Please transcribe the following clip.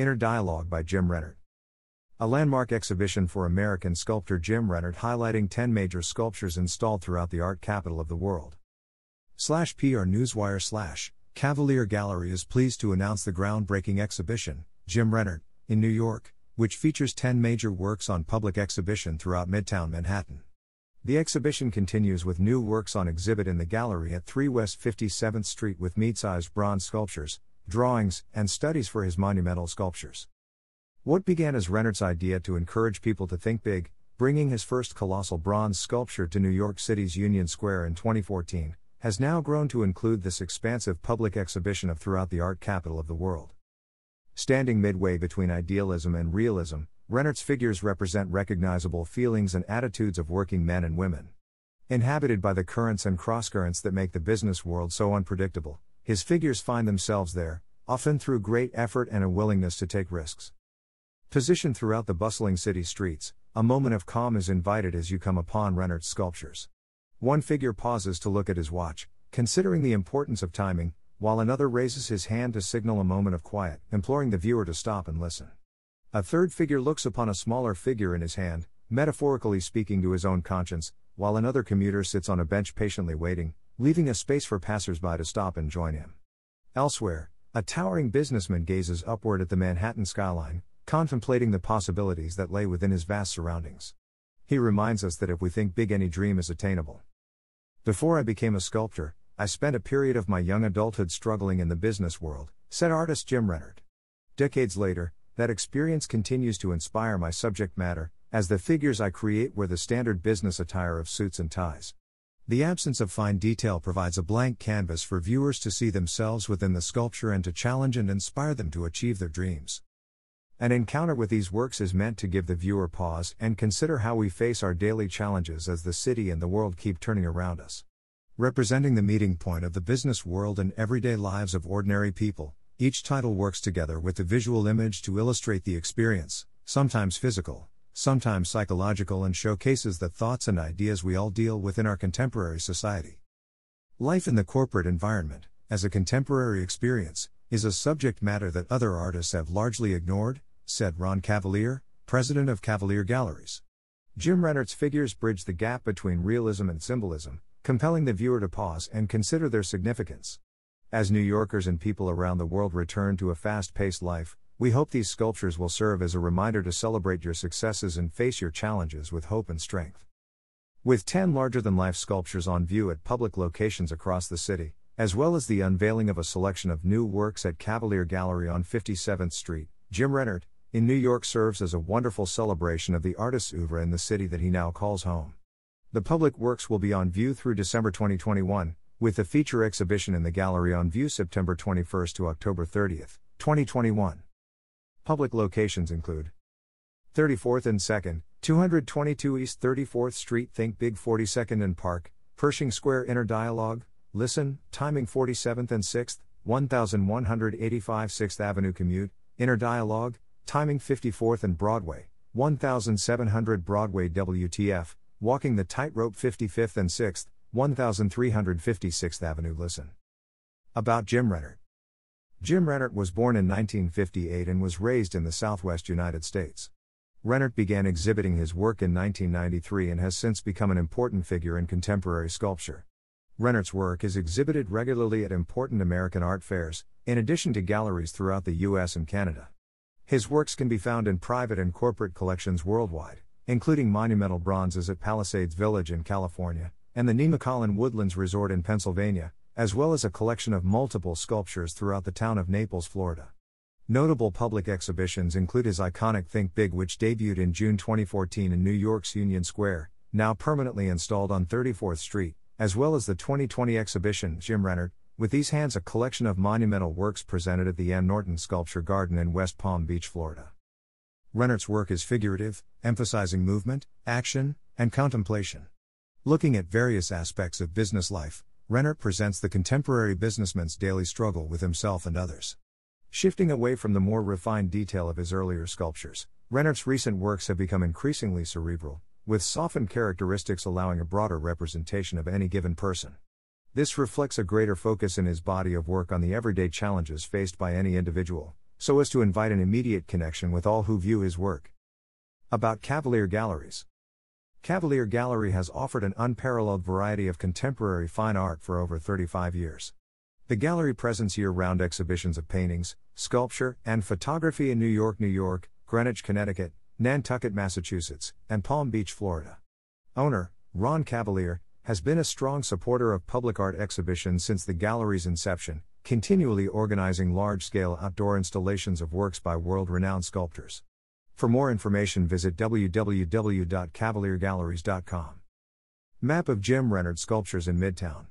Inner Dialogue by Jim Rennert. A landmark exhibition for American sculptor Jim Rennert highlighting 10 major sculptures installed throughout the art capital of the world. Slash PR Newswire slash Cavalier Gallery is pleased to announce the groundbreaking exhibition, Jim Rennert, in New York, which features 10 major works on public exhibition throughout Midtown Manhattan. The exhibition continues with new works on exhibit in the gallery at 3 West 57th Street with meat sized bronze sculptures, drawings, and studies for his monumental sculptures. What began as Rennert's idea to encourage people to think big, bringing his first colossal bronze sculpture to New York City's Union Square in 2014, has now grown to include this expansive public exhibition of throughout the art capital of the world. Standing midway between idealism and realism, Rennert's figures represent recognizable feelings and attitudes of working men and women. Inhabited by the currents and crosscurrents that make the business world so unpredictable, his figures find themselves there, often through great effort and a willingness to take risks. Positioned throughout the bustling city streets, a moment of calm is invited as you come upon Rennert's sculptures. One figure pauses to look at his watch, considering the importance of timing, while another raises his hand to signal a moment of quiet, imploring the viewer to stop and listen. A third figure looks upon a smaller figure in his hand, metaphorically speaking to his own conscience, while another commuter sits on a bench patiently waiting, leaving a space for passersby to stop and join him. Elsewhere, a towering businessman gazes upward at the Manhattan skyline, contemplating the possibilities that lay within his vast surroundings. He reminds us that if we think big, any dream is attainable. Before I became a sculptor, I spent a period of my young adulthood struggling in the business world, said artist Jim Rennert. Decades later, that experience continues to inspire my subject matter, as the figures I create wear the standard business attire of suits and ties. The absence of fine detail provides a blank canvas for viewers to see themselves within the sculpture and to challenge and inspire them to achieve their dreams. An encounter with these works is meant to give the viewer pause and consider how we face our daily challenges as the city and the world keep turning around us. Representing the meeting point of the business world and everyday lives of ordinary people, each title works together with the visual image to illustrate the experience, sometimes physical, sometimes psychological, and showcases the thoughts and ideas we all deal with in our contemporary society. Life in the corporate environment, as a contemporary experience, is a subject matter that other artists have largely ignored, said Ron Cavalier, president of Cavalier Galleries. Jim Rennert's figures bridge the gap between realism and symbolism, compelling the viewer to pause and consider their significance. As New Yorkers and people around the world return to a fast paced life, we hope these sculptures will serve as a reminder to celebrate your successes and face your challenges with hope and strength. With 10 larger than life sculptures on view at public locations across the city, as well as the unveiling of a selection of new works at Cavalier Gallery on 57th Street, Jim Rennert, in New York serves as a wonderful celebration of the artist's oeuvre in the city that he now calls home. The public works will be on view through December 2021, with the feature exhibition in the gallery on view September 21 to October 30, 2021. Public locations include 34th and 2nd, 222 East 34th Street, Think Big 42nd and Park, Pershing Square Inner Dialogue, Listen, Timing 47th and 6th, 1185 6th Avenue Commute, Inner Dialogue, Timing 54th and Broadway, 1700 Broadway WTF, Walking the Tightrope 55th and 6th, 1356th Avenue Listen. About Jim Rennert. Jim Rennert was born in 1958 and was raised in the southwest United States. Rennert began exhibiting his work in 1993 and has since become an important figure in contemporary sculpture. Rennert's work is exhibited regularly at important American art fairs, in addition to galleries throughout the US and Canada. His works can be found in private and corporate collections worldwide, including monumental bronzes at Palisades Village in California, and the Nemacolin Woodlands Resort in Pennsylvania, as well as a collection of multiple sculptures throughout the town of Naples, Florida. Notable public exhibitions include his iconic Think Big, which debuted in June 2014 in New York's Union Square, now permanently installed on 34th Street, as well as the 2020 exhibition Jim Rennert, with these hands a collection of monumental works presented at the Ann Norton Sculpture Garden in West Palm Beach, Florida. Rennert's work is figurative, emphasizing movement, action, and contemplation. Looking at various aspects of business life, Rennert presents the contemporary businessman's daily struggle with himself and others. Shifting away from the more refined detail of his earlier sculptures, Rennert's recent works have become increasingly cerebral, with softened characteristics allowing a broader representation of any given person. This reflects a greater focus in his body of work on the everyday challenges faced by any individual, so as to invite an immediate connection with all who view his work. About Cavalier Galleries Cavalier Gallery has offered an unparalleled variety of contemporary fine art for over 35 years. The gallery presents year round exhibitions of paintings, sculpture, and photography in New York, New York, Greenwich, Connecticut, Nantucket, Massachusetts, and Palm Beach, Florida. Owner, Ron Cavalier, has been a strong supporter of public art exhibitions since the gallery's inception, continually organizing large scale outdoor installations of works by world renowned sculptors. For more information, visit www.cavaliergalleries.com. Map of Jim Rennert sculptures in Midtown.